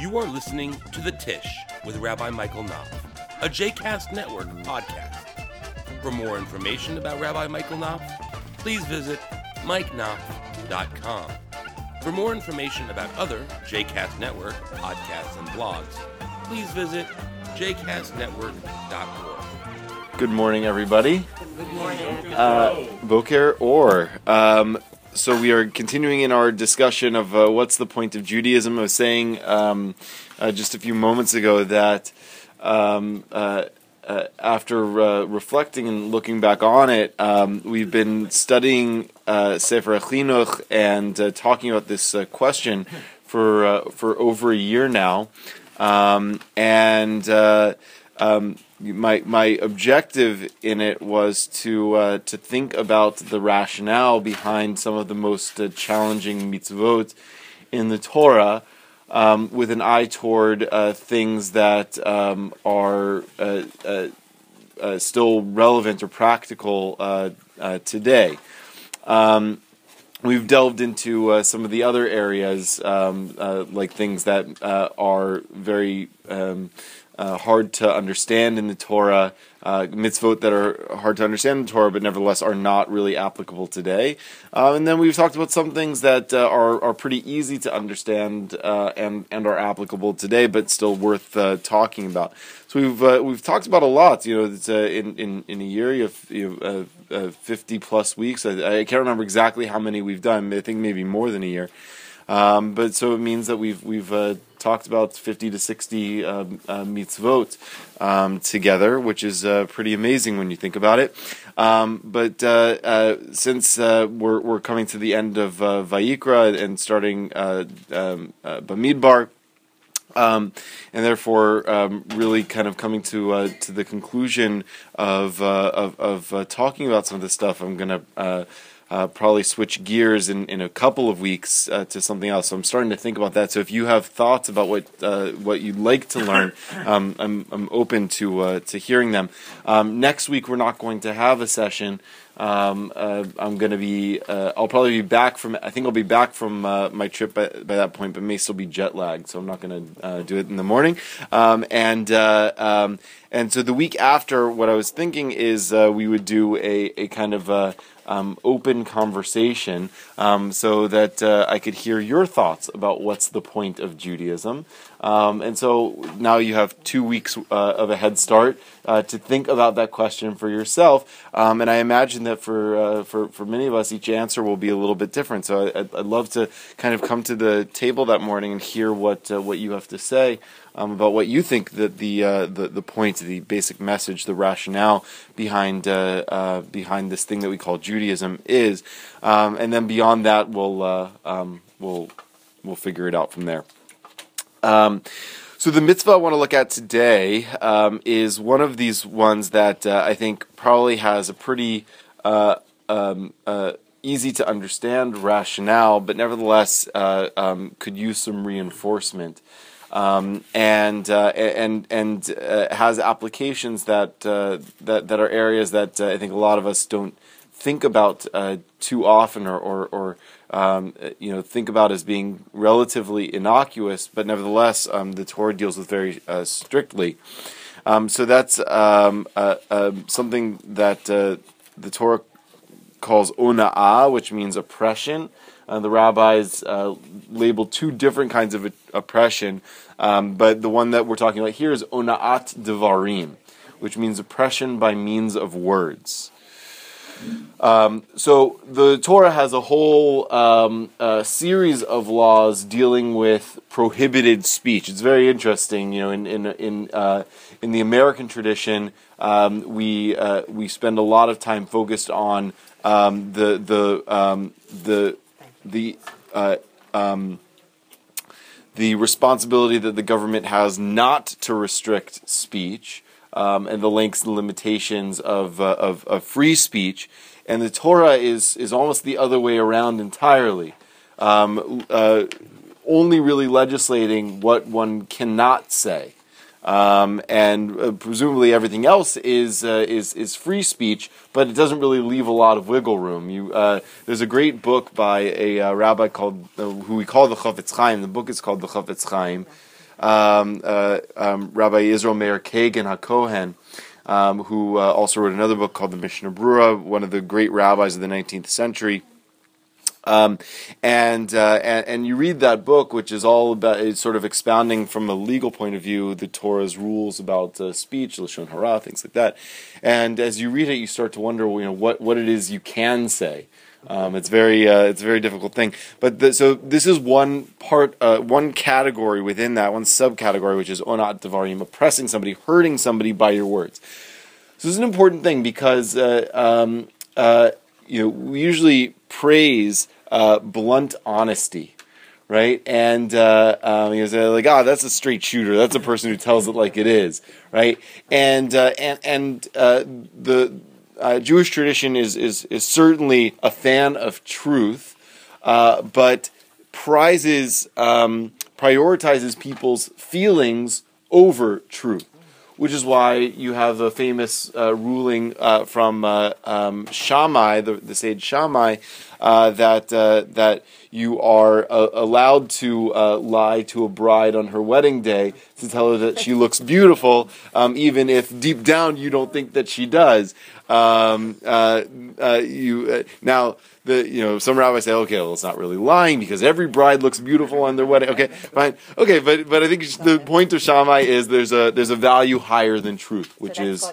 You are listening to The Tish with Rabbi Michael Knopf, a JCast Network podcast. For more information about Rabbi Michael Knopf, please visit mikeknopf.com. For more information about other JCast Network podcasts and blogs, please visit jcastnetwork.org. Good morning, everybody. Good morning. Uh, Boker Or. Um, so we are continuing in our discussion of uh, what's the point of Judaism. I was saying um, uh, just a few moments ago that um, uh, uh, after uh, reflecting and looking back on it, um, we've been studying uh, Sefer Chinuch and talking about this question for for over a year now, um, and. Um, my my objective in it was to uh, to think about the rationale behind some of the most uh, challenging mitzvot in the Torah, um, with an eye toward uh, things that um, are uh, uh, uh, still relevant or practical today. Um, we've delved into some of the other areas, um, like things that are very um, uh, hard to understand in the Torah, uh, mitzvot that are hard to understand in the Torah, but nevertheless are not really applicable today. Uh, and then we've talked about some things that uh, are are pretty easy to understand uh, and and are applicable today, but still worth uh, talking about. So we've we've talked about a lot. You know, it's, in in in a year you have, you have fifty plus weeks. I, I can't remember exactly how many we've done. I think maybe more than a year. Um, but so it means that we've we've uh, talked about 50 to 60 um, uh, mitzvot um, together, which is uh, pretty amazing when you think about it. Um, but uh, uh, since uh, we're we're coming to the end of uh, Vayikra and starting um, Bamidbar. Um, and therefore, um, really kind of coming to uh, to the conclusion of uh, of, of uh, talking about some of this stuff, I'm to uh, probably switch gears in, in a couple of weeks uh, to something else. So I'm starting to think about that. So if you have thoughts about what uh, what you'd like to learn, um, I'm I'm open to uh, to hearing them. Um, next week we're not going to have a session. Um, uh, I'm going to be. Uh, I'll probably be back from. I think I'll be back from my trip by, by, that point, but may still be jet lagged. So I'm not going to do it in the morning. Um, and um, and so the week after, what I was thinking is we would do a a kind of um, open conversation um, so that uh, I could hear your thoughts about what's the point of Judaism. Um, and so now you have two weeks uh, of a head start uh, to think about that question for yourself. Um, and I imagine that for, uh, for, for many of us, each answer will be a little bit different. So I, would love to kind of come to the table that morning and hear what, uh, what you have to say um, about what you think that the, uh, the the point, the basic message, the rationale behind uh, uh, behind this thing that we call Judaism is, um, and then beyond that, we'll uh, um, we'll we'll figure it out from there. Um, so the mitzvah I want to look at today um, is one of these ones that uh, I think probably has a pretty uh, um, easy to understand rationale, but nevertheless could use some reinforcement um, and uh, and and uh, has applications that uh, that that are areas that uh, I think a lot of us don't think about too often, or or, or um, you know think about as being relatively innocuous, but nevertheless um, the Torah deals with very strictly. Um, so that's um, something that the Torah calls ona'ah, which means oppression. Uh, the rabbis uh, labeled two different kinds of oppression, um, but the one that we're talking about here is ona'at devarim, which means oppression by means of words. Um, so the Torah has a whole um, series of laws dealing with prohibited speech. It's very interesting. You know, in in in uh, in the American tradition, um, we uh, we spend a lot of time focused on um, the the um, the the uh, um, the responsibility that the government has not to restrict speech um, and the lengths and limitations of, uh, of, of free speech, and the Torah is is almost the other way around entirely. Um, uh, only really legislating what one cannot say. Um, and uh, presumably everything else is uh, is is free speech, but it doesn't really leave a lot of wiggle room. You, uh, there's a great book by a uh, rabbi called uh, who we call the Chafetz Chaim. The book is called the Chafetz Chaim. um, uh, um, Rabbi Israel Meir Kagan HaKohen, um, who also wrote another book called the Mishnah Brura, one of the great rabbis of the 19th century. Um, and, uh, and, and you read that book, which is all about it's sort of expounding from a legal point of view the Torah's rules about uh, speech, lashon hara, things like that. And as you read it, you start to wonder, you know, what what it is you can say. Um, it's very uh, it's a very difficult thing. But the, so this is one part, uh, one category within that, one subcategory, which is onat devarim, oppressing somebody, hurting somebody by your words. So this is an important thing because uh, um, uh, you know we usually praise uh, blunt honesty, right? And uh, um, you know, like, ah, oh, that's a straight shooter. That's a person who tells it like it is, right? And uh, and and uh, the uh, Jewish tradition is is is certainly a fan of truth, uh, but prizes um, prioritizes people's feelings over truth which is why you have a famous uh, ruling uh, from uh, um, Shammai, the, the sage Shammai, uh, that uh, that you are uh, allowed to lie to a bride on her wedding day to tell her that she looks beautiful, um, even if deep down you don't think that she does. Um, Uh. you now the you know some rabbis say okay well it's not really lying because every bride looks beautiful on their wedding. Okay fine. Okay but but I think the point of Shammai is there's a there's a value higher than truth which so is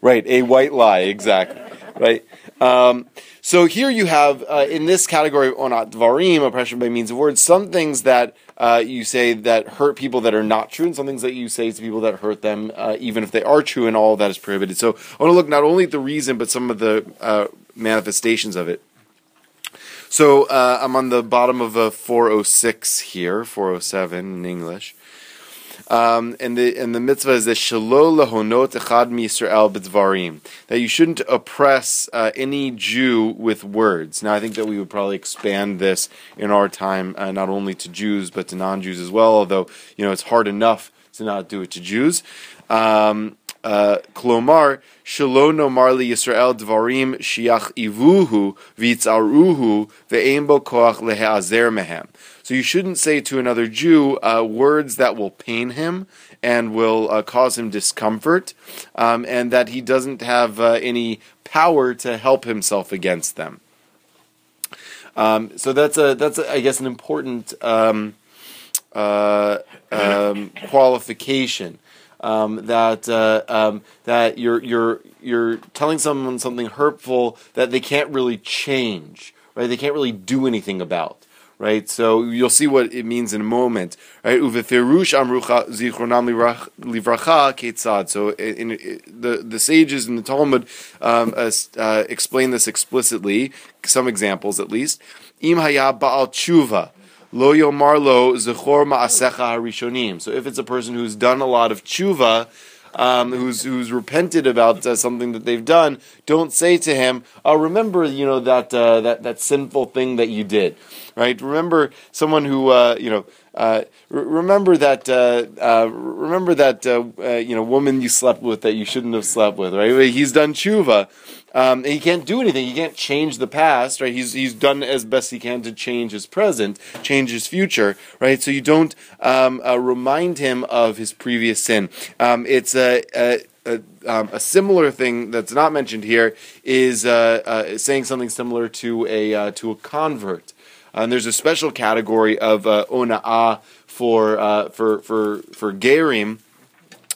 right a white lie exactly. Right. Um, so here you have uh, in this category onat dvarim oppression by means of words some things that uh, you say that hurt people that are not true, and some things that you say to people that hurt them, uh, even if they are true, and all that is prohibited. So I want to look not only at the reason, but some of the uh, manifestations of it. So uh, I'm on the bottom of a 406 here, 407 in English. Um, and the and the mitzvah is that shalol lahonot echad Yisrael b'dvarim that you shouldn't oppress uh, any Jew with words. Now I think that we would probably expand this in our time uh, not only to Jews but to non-Jews as well. Although you know it's hard enough to not do it to Jews. Um, uh, klomar shelo nomar li Yisrael dvarim shiach ivuhu v'itzaruhu ve'em bo koach leheazer mehem. So you shouldn't say to another Jew uh, words that will pain him and will uh, cause him discomfort, um, and that he doesn't have uh, any power to help himself against them. Um, so that's a that's a, I guess an important um, uh, um, qualification um, that uh, um, that you're you're you're telling someone something hurtful that they can't really change, right? They can't really do anything about. Right, so you'll see what it means in a moment. Right, uvefirush amrucha livracha ketzad. So, in, in, the the sages in the Talmud um, uh, uh, explain this explicitly. Some examples, at least. Im haya baal tshuva Lo yomar lo zechor ma'asecha harishonim. So if it's a person who's done a lot of tshuva, um, who's who's repented about uh, something that they've done, don't say to him, "Oh, remember, you know that uh, that that sinful thing that you did." Right? Remember someone who uh, you know. Uh, remember that. Uh, uh, remember that you know woman you slept with that you shouldn't have slept with. Right? He's done tshuva, um, he can't do anything. He can't change the past, right? He's he's done as best he can to change his present, change his future, right? So you don't um, uh, remind him of his previous sin. Um, it's a, a a, um, a, similar thing that's not mentioned here is uh, uh, saying something similar to a uh, to a convert. and there's a special category of uh, ona'ah for uh, for for for gerim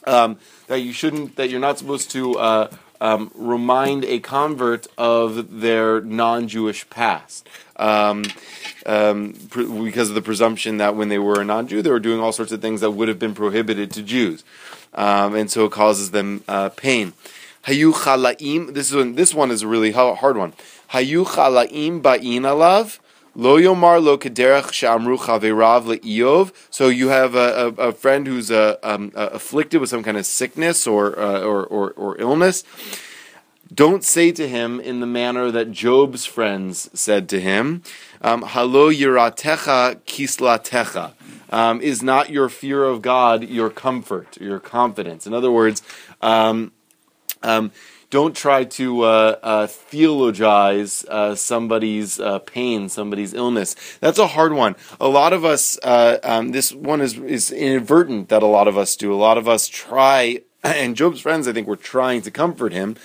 um, that you shouldn't that you're not supposed to uh, um, remind a convert of their non-Jewish past. Um, um, because of the presumption that when they were a non-Jew, they were doing all sorts of things that would have been prohibited to Jews, um, and so it causes them uh, pain. Hayu chalaim. This one. This one is a really hard one. Hayu chalaim ba'in alav. Lo yomar lo kederach shamru chaverav le'iyov. So you have a, a, a friend who's uh, um, uh, afflicted with some kind of sickness or, uh, or, or, or illness. Don't say to him in the manner that Job's friends said to him, um, "Halo yiratecha kislatecha." Um, is not your fear of God your comfort, your confidence? In other words, um, um, don't try to uh, uh, theologize uh, somebody's uh, pain, somebody's illness. That's a hard one. A lot of us, uh, um, this one is, is inadvertent that a lot of us do. A lot of us try, and Job's friends, I think, were trying to comfort him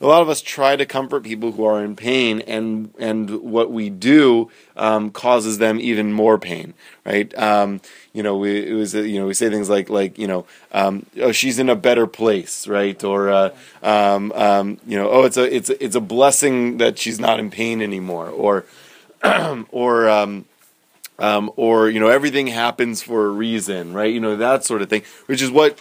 a lot of us try to comfort people who are in pain, and and what we do um, causes them even more pain, right? Um, you know, we it was you know we say things like like you know, um, oh she's in a better place, right? Or uh, um, um, you know, oh it's a it's a, it's a blessing that she's not in pain anymore, or or um, or you know everything happens for a reason, right? You know that sort of thing, which is what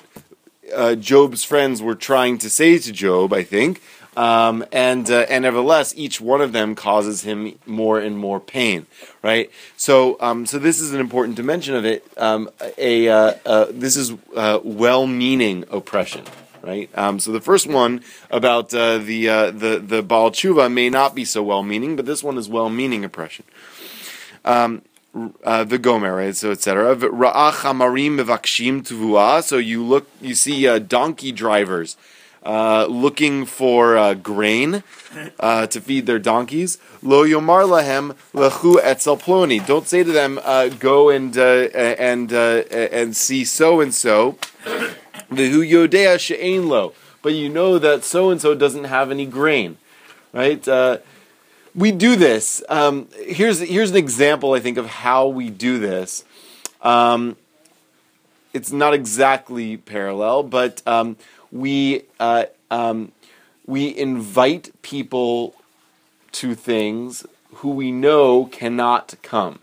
uh, Job's friends were trying to say to Job, I think. Um, and uh, and nevertheless, each one of them causes him more and more pain, right? So um, so this is an important dimension of it. Um, a uh, uh, this is uh, well-meaning oppression, right? Um, so the first one about uh, the uh, the the Baal Tshuva may not be so well-meaning, but this one is well-meaning oppression. Um, uh, the gomer, right? So etc. Ra'ach hamarim mevakshim tuvua. So you look, you see uh, donkey drivers uh, looking for uh, grain uh, to feed their donkeys. Lo yomar lahem lechu etzel ploni. Don't say to them, uh, go and uh, and and see so and so. Vehu yodea she'ein lo. But you know that so and so doesn't have any grain, right? we do this. Um, here's here's an example, I think, of how we do this. Um, it's not exactly parallel, but um, we uh, um, we invite people to things who we know cannot come,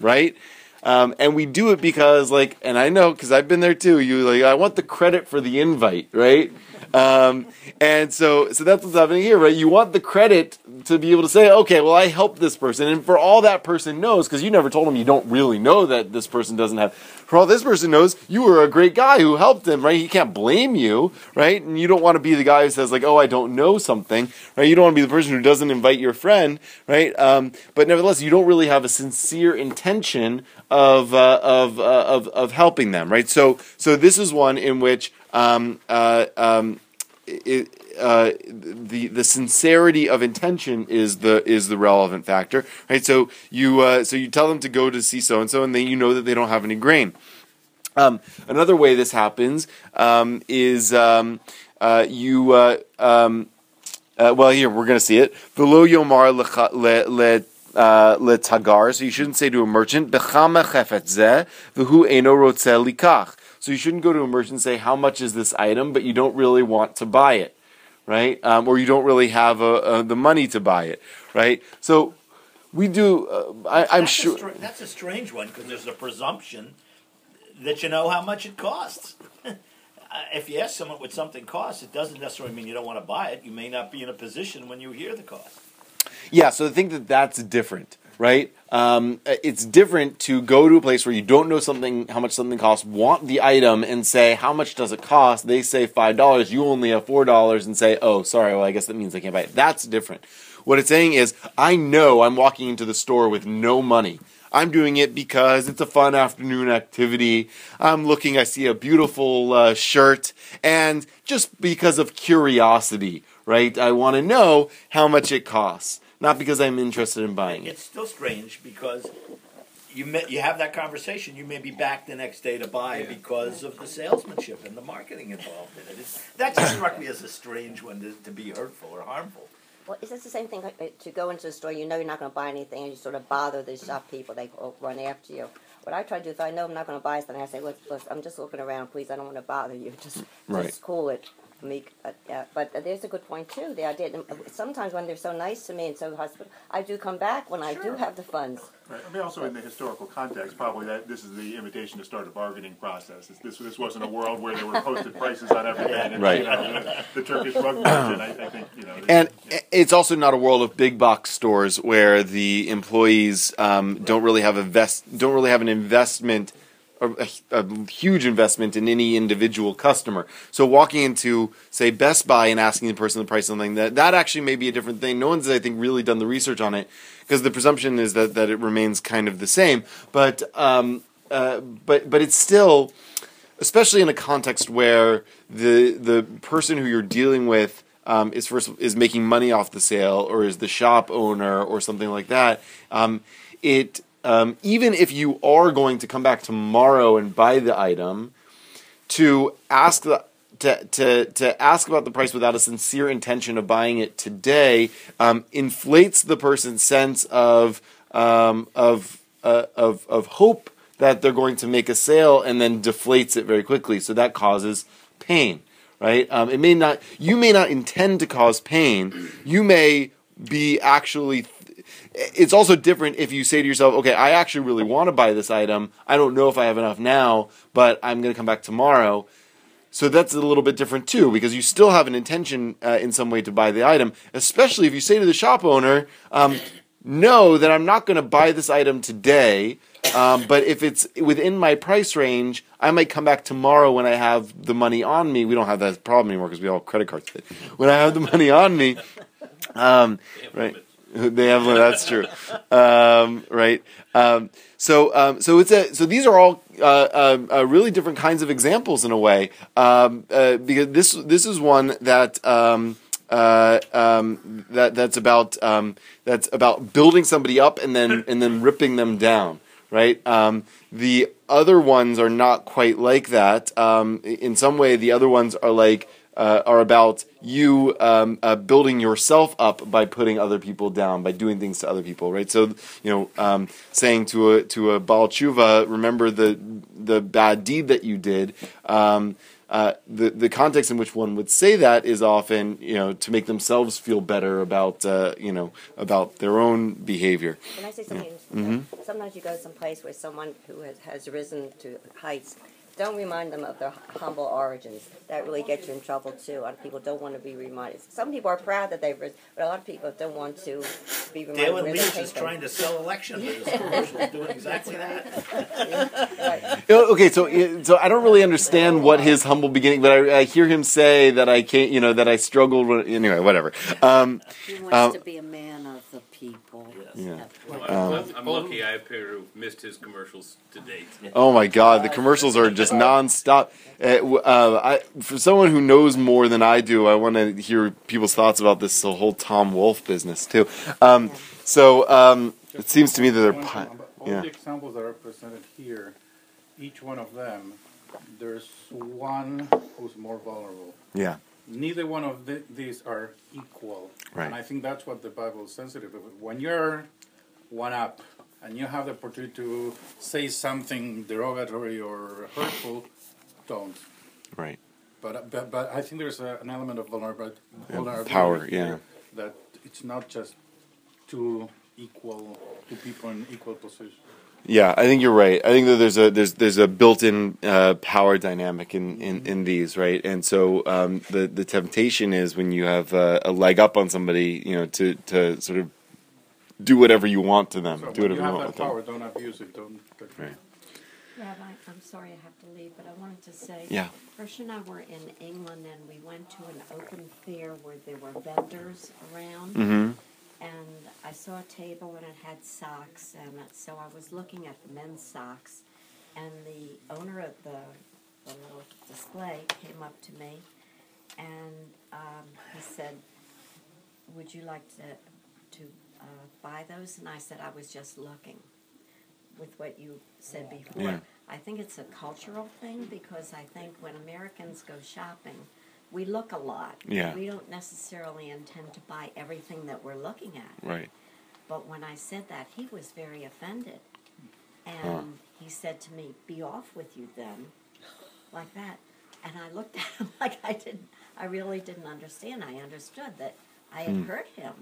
right? Um, and we do it because, like, and I know because I've been there too. You like, I want the credit for the invite, right? Um, and so, so that's what's happening here, right? You want the credit to be able to say, okay, well, I helped this person, and for all that person knows, because you never told them you don't really know that this person doesn't have. For all this person knows, you were a great guy who helped him, right? He can't blame you, right? And you don't want to be the guy who says like, oh, I don't know something, right? You don't want to be the person who doesn't invite your friend, right? Um, but nevertheless, you don't really have a sincere intention of uh, of, uh, of of helping them, right? So so this is one in which um, uh, um, it, uh, the the sincerity of intention is the is the relevant factor, right? So you uh, so you tell them to go to see so and so, and then you know that they don't have any grain. Um, another way this happens um, is um, uh, you. Uh, um, uh, well, here we're going to see it. V'lo yomar tagar. So you shouldn't say to a merchant. So you shouldn't go to a merchant and say, how much is this item, but you don't really want to buy it, right? Um, or you don't really have a, a, the money to buy it, right? So we do, uh, I, am sure. A that's a strange one because there's a presumption that you know how much it costs. If you ask someone what something costs, it doesn't necessarily mean you don't want to buy it. You may not be in a position when you hear the cost. Yeah, so I think that that's different right? Um, it's different to go to a place where you don't know something, how much something costs, want the item, and say, how much does it cost? They say $5, you only have $4, and say, oh, sorry, well, I guess that means I can't buy it. That's different. What it's saying is, I know I'm walking into the store with no money. I'm doing it because it's a fun afternoon activity. I'm looking, I see a beautiful uh, shirt, and just because of curiosity, right? I want to know how much it costs not because I'm interested in buying it. It's still strange because you may, you have that conversation. You may be back the next day to buy yeah. because of the salesmanship and the marketing involved in it. It's, that just struck me as a strange one to, to be hurtful or harmful. Well, is this the same thing uh, to go into a store? You know you're not going to buy anything, and you sort of bother the shop people. They run after you. What I try to do if I know I'm not going to buy something, I say, look, look, I'm just looking around. Please, I don't want to bother you. Just, right. just cool it. Meek, uh, uh, but there's a good point too. There, I did. Sometimes when they're so nice to me and so hospitable, I do come back when I do have the funds. Right. I mean, also in the historical context, probably that this is the invitation to start a bargaining process. This this wasn't a world where there were posted prices on everything. And, right. You know, the Turkish rug merchant, I, I, think, you know. And it's also not a world of big box stores where the employees um, don't really have a vest, don't really have an investment a, a, huge investment in any individual customer. So walking into, say, Best Buy and asking the person the price of something, that, that actually may be a different thing. No one's, I think, really done the research on it because the presumption is that, that it remains kind of the same. But, um, uh, but, but it's still, especially in a context where the, the person who you're dealing with um, is first is making money off the sale or is the shop owner or something like that. Um, it um, even if you are going to come back tomorrow and buy the item, to ask the to, to, to ask about the price without a sincere intention of buying it today um, inflates the person's sense of um, of, uh, of of hope that they're going to make a sale and then deflates it very quickly. So that causes pain, right? Um, it may not you may not intend to cause pain. You may be actually it's also different if you say to yourself, okay, I actually really want to buy this item. I don't know if I have enough now, but I'm going to come back tomorrow. So that's a little bit different too, because you still have an intention uh, in some way to buy the item, especially if you say to the shop owner, um, no, that I'm not going to buy this item today, um, but if it's within my price range, I might come back tomorrow when I have the money on me. We don't have that problem anymore because we all have credit cards. When I have the money on me, um, right? They have that's true. Um, right. Um, so um, so it's a so these are all uh, uh, uh, really different kinds of examples in a way. Um, uh, because this this is one that um, uh, um, that that's about that's about building somebody up and then and then ripping them down right? The other ones are not quite like that. In some way the other ones are like uh, are about you um, uh, building yourself up by putting other people down, by doing things to other people, right? So, you know, um, saying to a to a Baal Tshuva, remember the the bad deed that you did. Um, uh, the the context in which one would say that is often, you know, to make themselves feel better about, uh, you know, about their own behavior. Can I say something? Yeah. Mm-hmm. Sometimes you go someplace where someone who has, has risen to heights don't remind them of their humble origins. That really gets you in trouble too. A lot of people don't want to be reminded. Some people are proud that they've risen, but a lot of people don't want to be reminded. Dalen where they is from. trying to sell election with his commercials, doing exactly that. Right. Okay, so so I don't really understand what his humble beginning, but I, I hear him say that I can't, you know, that I struggled. With, anyway, whatever. Um, He wants Um, to be a man of the people. Yeah. I'm, I'm lucky I appear to have missed his commercials to date. Oh my God, the commercials are just nonstop. Uh, uh, I, for someone who knows more than I do, I want to hear people's thoughts about this the whole Tom Wolf business too. Um, so um, it seems to me that they're. One Pi- thing, but All the examples that are presented here, each one of them, there's one who's more vulnerable. yeah, Neither one of the, these are equal. Right. And I think that's what the Bible is sensitive to. When you're one up and you have the opportunity to say something derogatory or hurtful, don't. right. But, uh, but, but I think there's a, an element of vulnerability, vulnerability power, yeah. That it's not just two equal, two people in equal position. Yeah, I think you're right. I think that there's a there's there's a built-in uh, power dynamic in, in, in these, right? And so um, the the temptation is when you have uh, a leg up on somebody, you know, to to sort of do whatever you want to them, So do when whatever you you have want that with them. power, don't abuse it. Don't. Right. Rabbi, I'm sorry I have to leave, but I wanted to say. Yeah. Hersh and I were in England and we went to an open fair where there were vendors around. Mm-hmm. And I saw a table and it had socks, and so I was looking at the men's socks, and the owner of the, the little display came up to me, and um, he said, "Would you like to to uh, buy those?" And I said, "I was just looking." With what you said before, Yeah. I think it's a cultural thing because I think when Americans go shopping, we look a lot. Yeah. We don't necessarily intend to buy everything that we're looking at. Right. But when I said that, he was very offended. And he said to me, Be off with you then. Like that. And I looked at him like I didn't, I really didn't understand. I understood that I had hmm. hurt him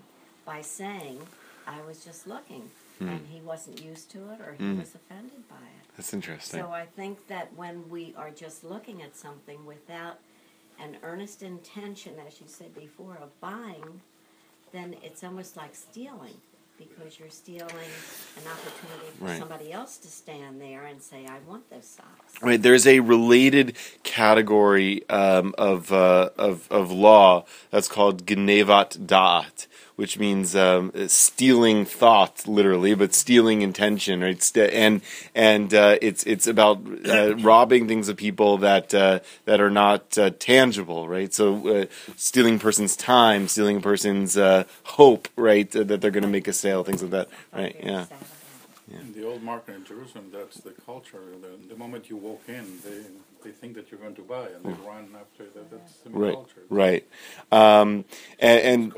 by saying I was just looking. Hmm. And he wasn't used to it or he hmm. was offended by it. That's interesting. So I think that when we are just looking at something without an earnest intention, as you said before, of buying, then it's almost like stealing because you're stealing an opportunity for Right. somebody else to stand there and say, I want those socks. Right, there's a related category um, of, uh, of of law that's called Gnevat Da'at, which means um, stealing thought, literally, but stealing intention, right? St- and and uh, it's it's about uh, robbing things of people that uh, that are not uh, tangible, right? So uh, stealing a person's time, stealing a person's uh, hope, right? Uh, that they're going to make a sale, things like that, right? Yeah. In the old market in Jerusalem, that's the culture. The, the moment you walk in, they they think that you're going to buy, and they run after that. That's the Right, culture. right. Um, and, and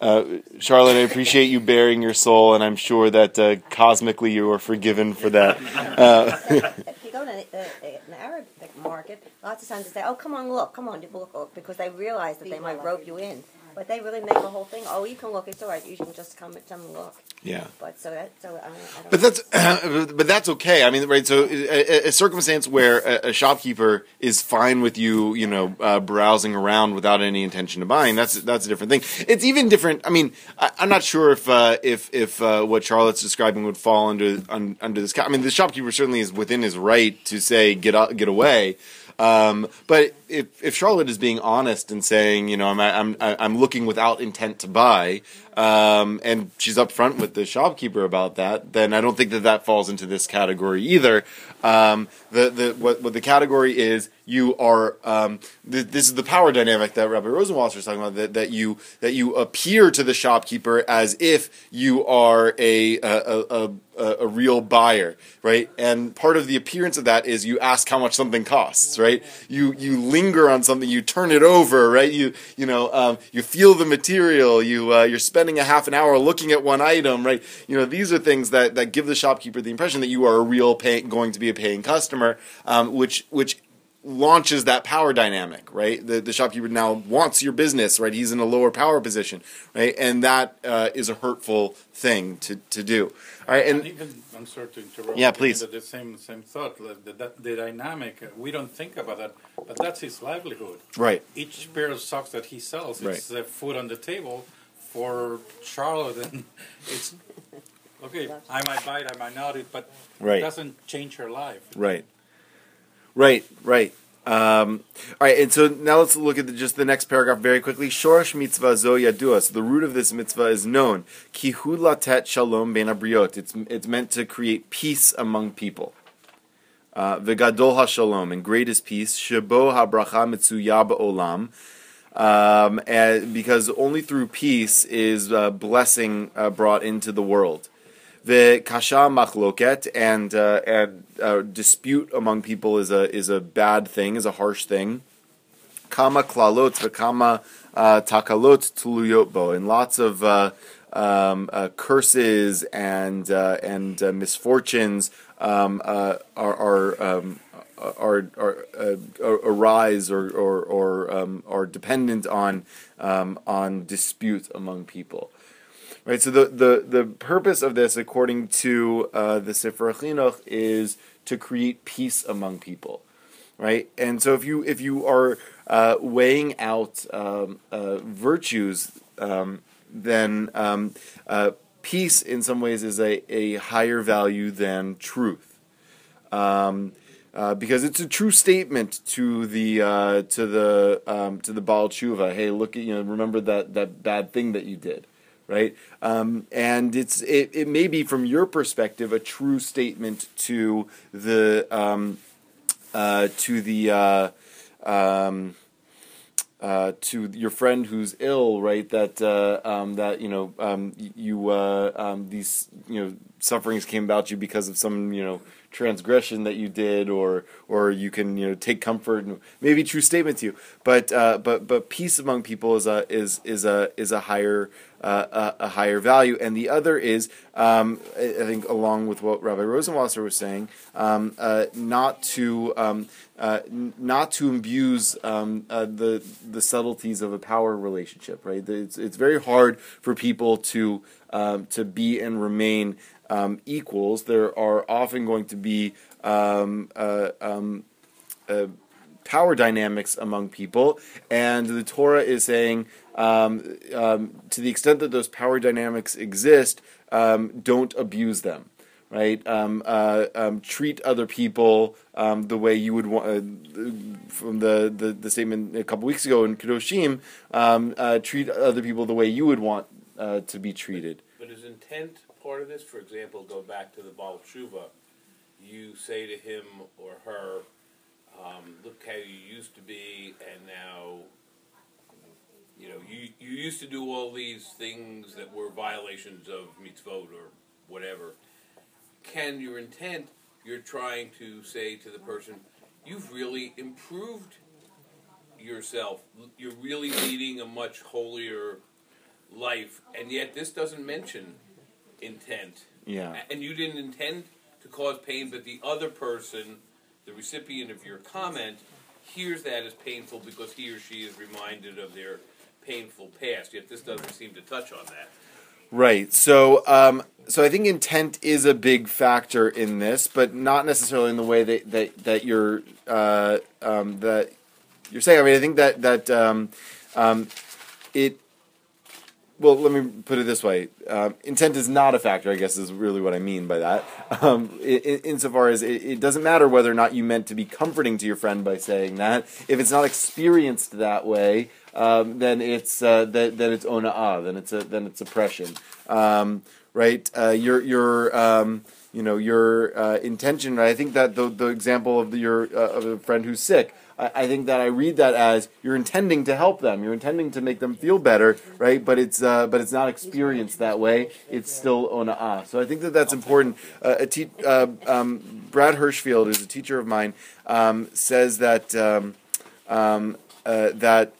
uh, Charlotte, I appreciate you bearing your soul, and I'm sure that uh, cosmically you are forgiven for that. Uh, if you go to the, uh, an Arabic market, lots of times they say, "Oh, come on, look, come on, look," look," because they realize that they might rope you in. But they really make a whole thing. Oh, you can look. It's all right. You can just come and come and look. yeah. But so that so I. I don't But that's but that's okay. I mean, right? So a, a circumstance where a, a shopkeeper is fine with you, you know, uh, browsing around without any intention of buying. That's that's a different thing. It's even different. I mean, I, I'm not sure if uh, if if uh, what Charlotte's describing would fall under un, under this. I mean, the shopkeeper certainly is within his right to say get out, get away. Um, but if if Charlotte is being honest and saying, you know, I'm I'm I'm looking without intent to buy, um, and she's upfront with the shopkeeper about that, then I don't think that that falls into this category either. Um, the the what what the category is, you are um, th- this is the power dynamic that Rabbi Rosenwasser is talking about. That, that you that you appear to the shopkeeper as if you are a a, a, a a real buyer, right? And part of the appearance of that is you ask how much something costs, right? You you linger on something, you turn it over, right? You you know um, you feel the material, you uh, you're spending a half an hour looking at one item, right? You know these are things that that give the shopkeeper the impression that you are a real pay, going to be a paying customer, um, which which launches that power dynamic, right? The, the shopkeeper now wants your business, right? He's in a lower power position, right? And that uh, is a hurtful thing to, to do. All right, And and even, I'm sorry to interrupt. Yeah, please. The same same thought. The, the, the dynamic. uh, We don't think about that, but that's his livelihood. right, Each pair of socks that he sells, Right. it's uh, food on the table for Charlotte, and it's okay. I might buy it, I might not, it, but Right. it doesn't change her life. right, right, right. Um, all right, and so now let's look at the, just the next paragraph very quickly. Shorash mitzvah zo yadua. So the root of this mitzvah is known. Kihu latet shalom ben abriot. It's it's meant to create peace among people. Uh, V'gadol hashalom, and great is peace. Shebo habracha mitzuya ba'olam. Um, because only through peace is uh, blessing uh, brought into the world. The kasha machloket and uh, and uh, dispute among people is a is a bad thing, is a harsh thing. Kama klalot v'kama uh, takalot tuluyot bo, and lots of um, curses and and misfortunes um, are are. Are, are uh, arise or or, or um, are dependent on um, on dispute among people. Right. So the, the, the purpose of this, according to uh, the Sefer Chinuch, is to create peace among people. Right. And so if you if you are uh, weighing out um, uh, virtues, um, then um, uh, peace in some ways is a, a higher value than truth. Um, uh, because it's a true statement to the uh, to the um, to the Baal Tshuva. Hey, look at you know remember that that bad thing that you did, right? Um, and it's it, it may be from your perspective a true statement to the um, uh, to the uh, um, uh, to your friend who's ill, right? That um, that you know um, you these you know sufferings came about you because of some you know transgression that you did, or or you can you know take comfort and maybe true statement to you. But uh, but but peace among people is a is is a is a higher a, a higher value, and the other is um, I think along with what Rabbi Rosenwasser was saying, um, uh, not to um, uh, n- not to abuse um, uh, the the subtleties of a power relationship. Right, it's it's very hard for people to um, to be and remain um, equals. There are often going to be uh, uh, power dynamics among people, and the Torah is saying um, um, to the extent that those power dynamics exist, um, don't abuse them. Right, um, uh, um, treat other people um, the way you would want. Uh, from the, the, the statement a couple weeks ago in Kedoshim, uh, treat other people the way you would want uh, to be treated. But is intent part of this? For example, go back to the Baal Tshuva. You say to him or her, um, "Look how you used to be, and now, you know, you you used to do all these things that were violations of mitzvot or whatever." Can your intent? You're trying to say to the person, "You've really improved yourself. You're really leading a much holier life, and yet this doesn't mention intent. Yeah. And you didn't intend to cause pain, but the other person, the recipient of your comment, hears that as painful because he or she is reminded of their painful past. Yet this doesn't seem to touch on that. Right. So, um, so I think intent is a big factor in this, but not necessarily in the way that that, that you're uh, um, that you're saying. I mean, I think that that um, um, it. Well, let me put it this way: um, intent is not a factor. I guess is really what I mean by that. Um, in, insofar as it, it doesn't matter whether or not you meant to be comforting to your friend by saying that. If it's not experienced that way, um, then it's uh, then, then it's ona'ah, then it's a, then it's oppression, um, right? Uh, your your um, you know your uh, intention. I think that the the example of the, your uh, of a friend who's sick. I, I think that I read that as you're intending to help them, you're intending to make them feel better, right? But it's uh, but it's not experienced that way. It's still ona'ah. So I think that that's important. Uh, a te- uh, um, Brad Hirschfield, who's a teacher of mine, um, says that um, um, uh, that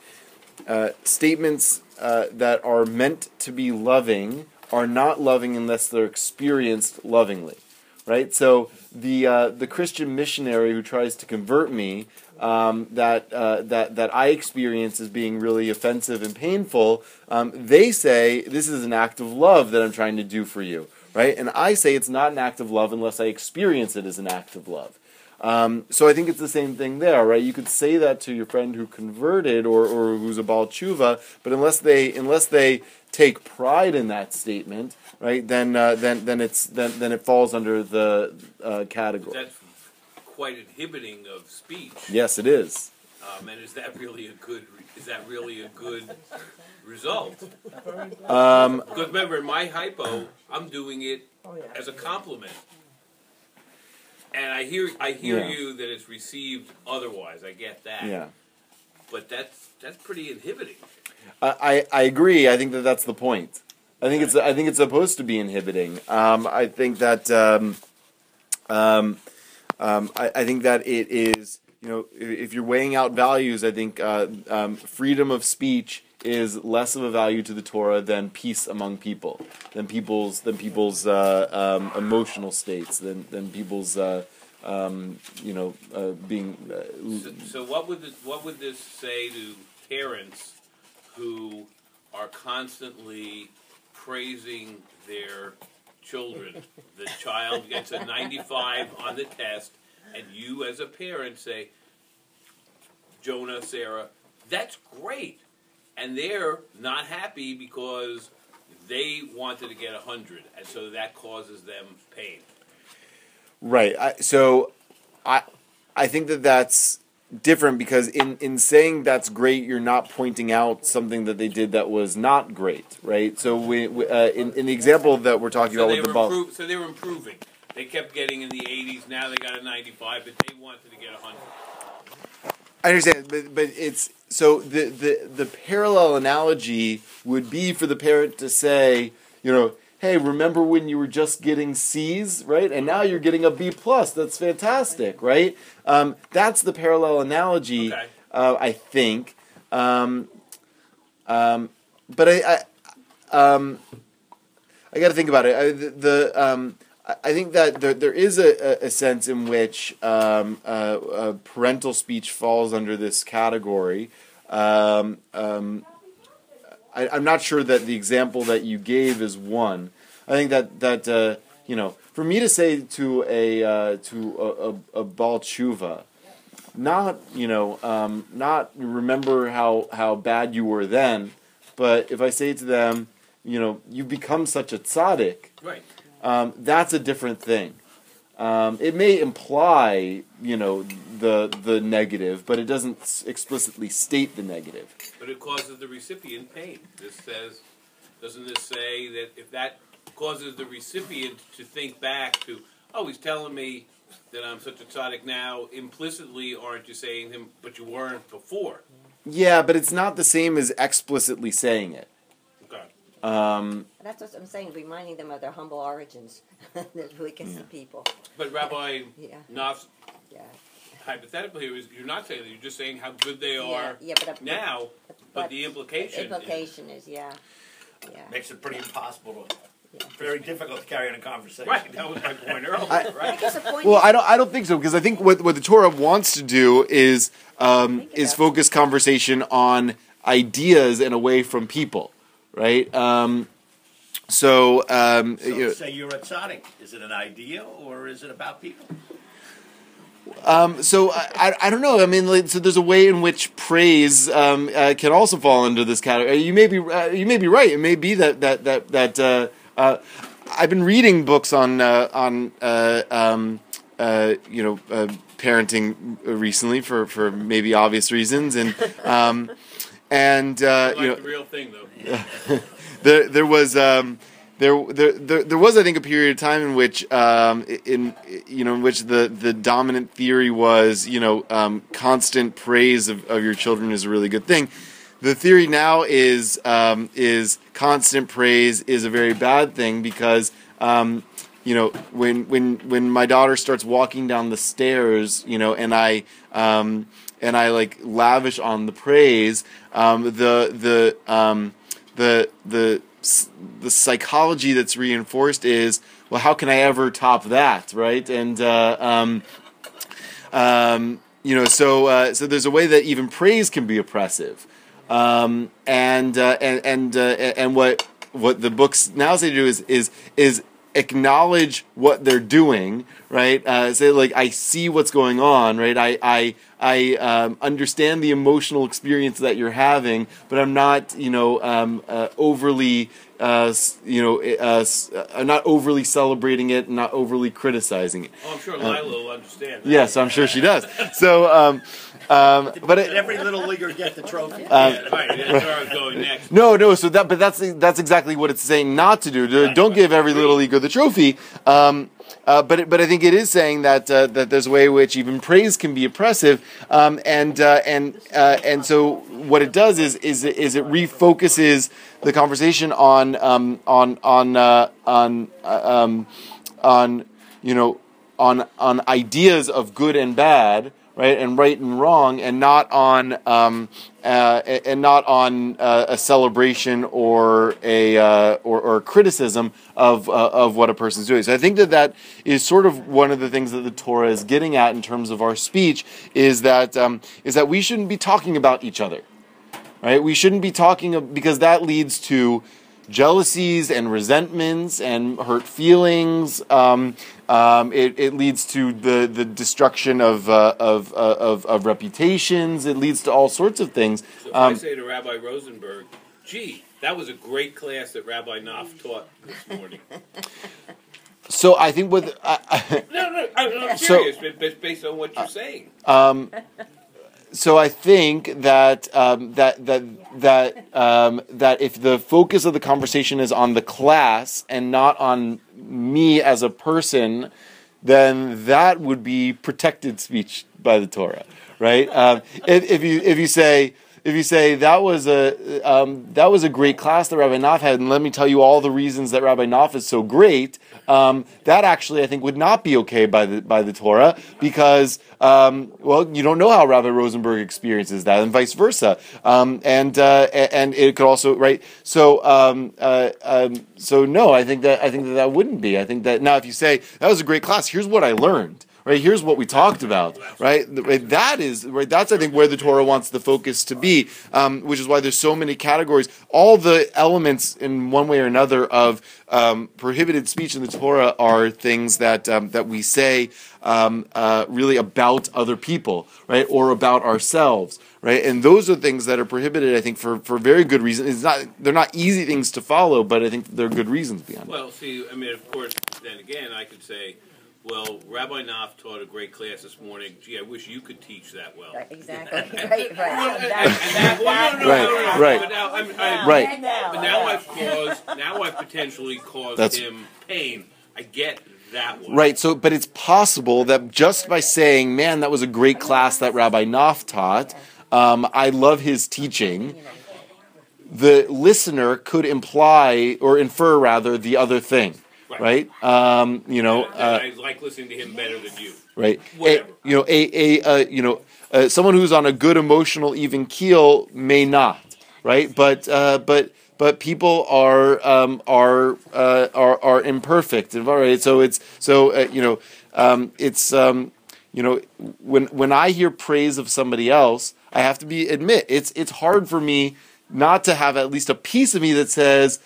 uh, statements uh, that are meant to be loving are not loving unless they're experienced lovingly, right? So the uh, the Christian missionary who tries to convert me um, that uh, that that I experience as being really offensive and painful, um, they say this is an act of love that I'm trying to do for you, right? And I say it's not an act of love unless I experience it as an act of love. Um, so I think it's the same thing there, right? You could say that to your friend who converted or, or who's a Baal Tshuva, but unless they unless they take pride in that statement, right? Then uh, then then it's then then it falls under the uh, category. That's quite inhibiting of speech. Yes, it is. Um, and is that really a good? Is that really a good result? Um, Because remember, in my hypo, I'm doing it as a compliment, and I hear I hear Yeah. you that it's received otherwise. I get that. yeah. But that's that's pretty inhibiting. I, I I agree. I think that that's the point. I think it's I think it's supposed to be inhibiting. Um, I think that um, um, um, I, I think that it is you know if, you're weighing out values, I think uh, um, freedom of speech is less of a value to the Torah than peace among people, than people's than people's uh, um, emotional states, than than people's uh, um, you know uh, being. Uh, So, so what would this, what would this say to parents who are constantly praising their children? The child gets a 95 on the test, and you, as a parent, say, Jonah, Sarah, that's great. And they're not happy because they wanted to get a 100, and so that causes them pain. Right. I, so, I I think that that's different because in in saying that's great, you're not pointing out something that they did that was not great, right? So we, we uh, in in the example that we're talking So about with the ball. improve, so they were improving. They kept getting in the 80s. Now they got a 95, but they wanted to get a 100. I understand, but but it's so the the the parallel analogy would be for the parent to say, you know, hey, remember when you were just getting C's, right? And now you're getting a B plus. That's fantastic, right? Um, that's the parallel analogy. Okay. Uh, I think. Um, um, but I, I, um, I got to think about it. I, the, the um, I- think that there, there is a, a- a sense in which um, uh, uh, parental speech falls under this category. Um, um, I, I'm not sure that the example that you gave is one. I think that that uh, you know, for me to say to a uh, to a, a, a Baal tshuva, not you know, um, not remember how how bad you were then, but if I say to them, you know, you've become such a tzaddik, Right. um, that's a different thing. Um, it may imply, you know, the the negative, but it doesn't s- explicitly state the negative. But it causes the recipient pain. This says Doesn't this say that if that causes the recipient to think back to, oh, he's telling me that I'm such a tzaddik now, implicitly aren't you saying him, but you weren't before? Yeah, but it's not the same as explicitly saying it. Okay. Um, That's what I'm saying, reminding them of their humble origins. that really gets the people. But Rabbi Yeah. Knopf's Yeah. Hypothetical here is you're not saying that, you're just saying how good they Yeah, are yeah, but, now, but the implication. The implication is, yeah. Yeah. Makes it pretty impossible to, Yeah. very difficult to carry on a conversation. Right, that was my point earlier, I- I right? guess point well, I don't. I don't think so because I think what what the Torah wants to do is um, is focus conversation on ideas and away from people, right? Um, so, um, So you know, say you're a tzaddik. Is it an idea or is it about people? Um, so I, I, don't know. I mean, like, so there's a way in which praise um, uh, can also fall under this category. You may be uh, you may be right. It may be that that that that uh, uh, I've been reading books on uh, on uh, um, uh, you know uh, parenting recently for for maybe obvious reasons and um, and uh, like you know the real thing, though. there there was um, there, there there was I think a period of time in which um, in you know in which the the dominant theory was you know um, constant praise of, of your children is a really good thing. The theory now is um, is constant praise is a very bad thing because um, you know when when when my daughter starts walking down the stairs you know and I um, and I like lavish on the praise um, the the the the the psychology that's reinforced is well how can I ever top that right? And uh, um, um, you know so uh, so there's a way that even praise can be oppressive. Um, and uh, and and uh, and what what the books now say to do is is is acknowledge what they're doing right uh, say like I see what's going on right I I I um, understand the emotional experience that you're having but I'm not you know um, uh, overly uh, you know uh, uh, I'm not overly celebrating it not overly criticizing it Oh, I'm sure Lila will understand. That. yes I'm sure she does so um, um, but Did it, every little leaguer get the trophy? Yeah, right, that's where I was going next. No, no. So that, but that's that's exactly what it's saying not to do. To- Don't give every little leaguer the trophy. Um, uh, but but I think it is saying that uh, that there's a way in which even praise can be oppressive, um, and uh, and uh, and so what it does is is is it refocuses the conversation on um, on on uh, on uh, um, on you know on on ideas of good and bad right and right and wrong and not on um, uh, and not on uh, a celebration or a uh, or, or criticism of uh, of what a person's doing so i think that that is sort of one of the things that the torah is getting at in terms of our speech is that um, is that we shouldn't be talking about each other right? We shouldn't be talking because that leads to jealousies and resentments and hurt feelings. Um, um, it, it leads to the, the destruction of, uh, of, uh, of, of reputations. It leads to all sorts of things. So if Um, I say to Rabbi Rosenberg, gee, that was a great class that Rabbi Knopf taught this morning. So I think with I, I, No, no, I'm, I'm serious, but based on what you're saying. um, so I think that um, that that that um, that if the focus of the conversation is on the class and not on me as a person, then that would be protected speech by the Torah, right? Um, if, if you if you say if you say that was a um, that was a great class that Rabbi Knopf had, and let me tell you all the reasons that Rabbi Knopf is so great, um, that actually I think would not be okay by the by the Torah because um, well you don't know how Rabbi Rosenberg experiences that, and vice versa, um, and uh, and it could also right. So um, uh, um, so no, I think that I think that that wouldn't be. I think that now if you say that was a great class, here's what I learned right? Here's what we talked about right? That is right that's i think where the torah wants the focus to be um, which is why there's so many categories. All the elements in one way or another of um, prohibited speech in the torah are things that um, that we say um, uh, really about other people right or about ourselves right? And those are things that are prohibited i think for for very good reason. It's not they're not easy things to follow but i think there are good reasons behind it. Well, see, I mean, of course, then again, I could say, Well, Rabbi Knopf taught a great class this morning. Gee, I wish you could teach that well. Right, exactly. right, right. And that- well, no, no, Right, no, no, right. But now, I'm, I, Right. But now I've caused. Now I've potentially caused That's- him pain. I get that one. Right. So, but it's possible that just by saying, "Man, that was a great class that Rabbi Knopf taught," um, I love his teaching. The listener could imply or infer rather the other thing, right? Um, you know, uh, I like listening to him better than you. right? A, Whatever. you know, a, a uh, you know, uh, someone who's on a good emotional even keel may not, right? But uh, but but people are um, are, uh, are are imperfect, right. So it's so uh, you know um, it's um, you know when when I hear praise of somebody else, I have to be admit it's it's hard for me not to have at least a piece of me that says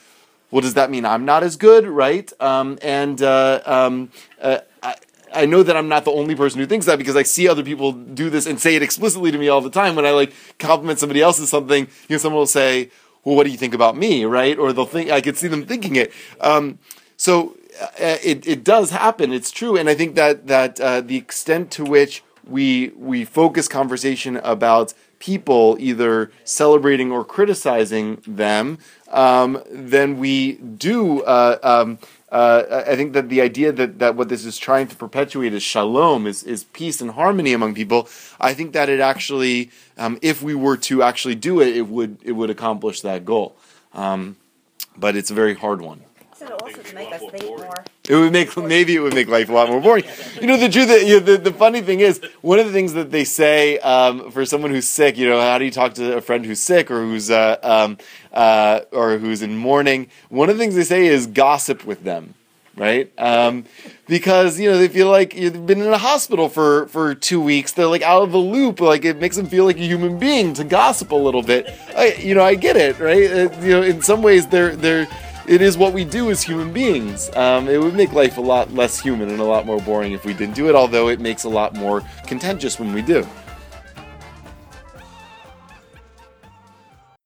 well, does that mean I'm not as good, right? Um, and uh, um, uh, I, I know that I'm not the only person who thinks that because I see other people do this and say it explicitly to me all the time. When I like compliment somebody else on something, you know, someone will say, "Well, what do you think about me?" Right? Or they'll think I could see them thinking it. Um, so uh, it it does happen. It's true, and I think that that uh, the extent to which we we focus conversation about people either celebrating or criticizing them, um, then we do. Uh, um, uh, I think that the idea that, that what this is trying to perpetuate is shalom, is, is peace and harmony among people. I think that it actually, um, if we were to actually do it, it would it would accomplish that goal. Um, but it's a very hard one. So also to make us think more. It would make maybe it would make life a lot more boring. You know the truth. You know, the the funny thing is one of the things that they say um, for someone who's sick. You know, how do you talk to a friend who's sick or who's uh, um, uh, or who's in mourning? One of the things they say is gossip with them, right? Um, because you know they feel like you've been in a hospital for for two weeks. They're like out of the loop. Like it makes them feel like a human being to gossip a little bit. I, you know, I get it, right? Uh, you know, in some ways they're they're it is what we do as human beings. Um, it would make life a lot less human and a lot more boring if we didn't do it, although it makes a lot more contentious when we do.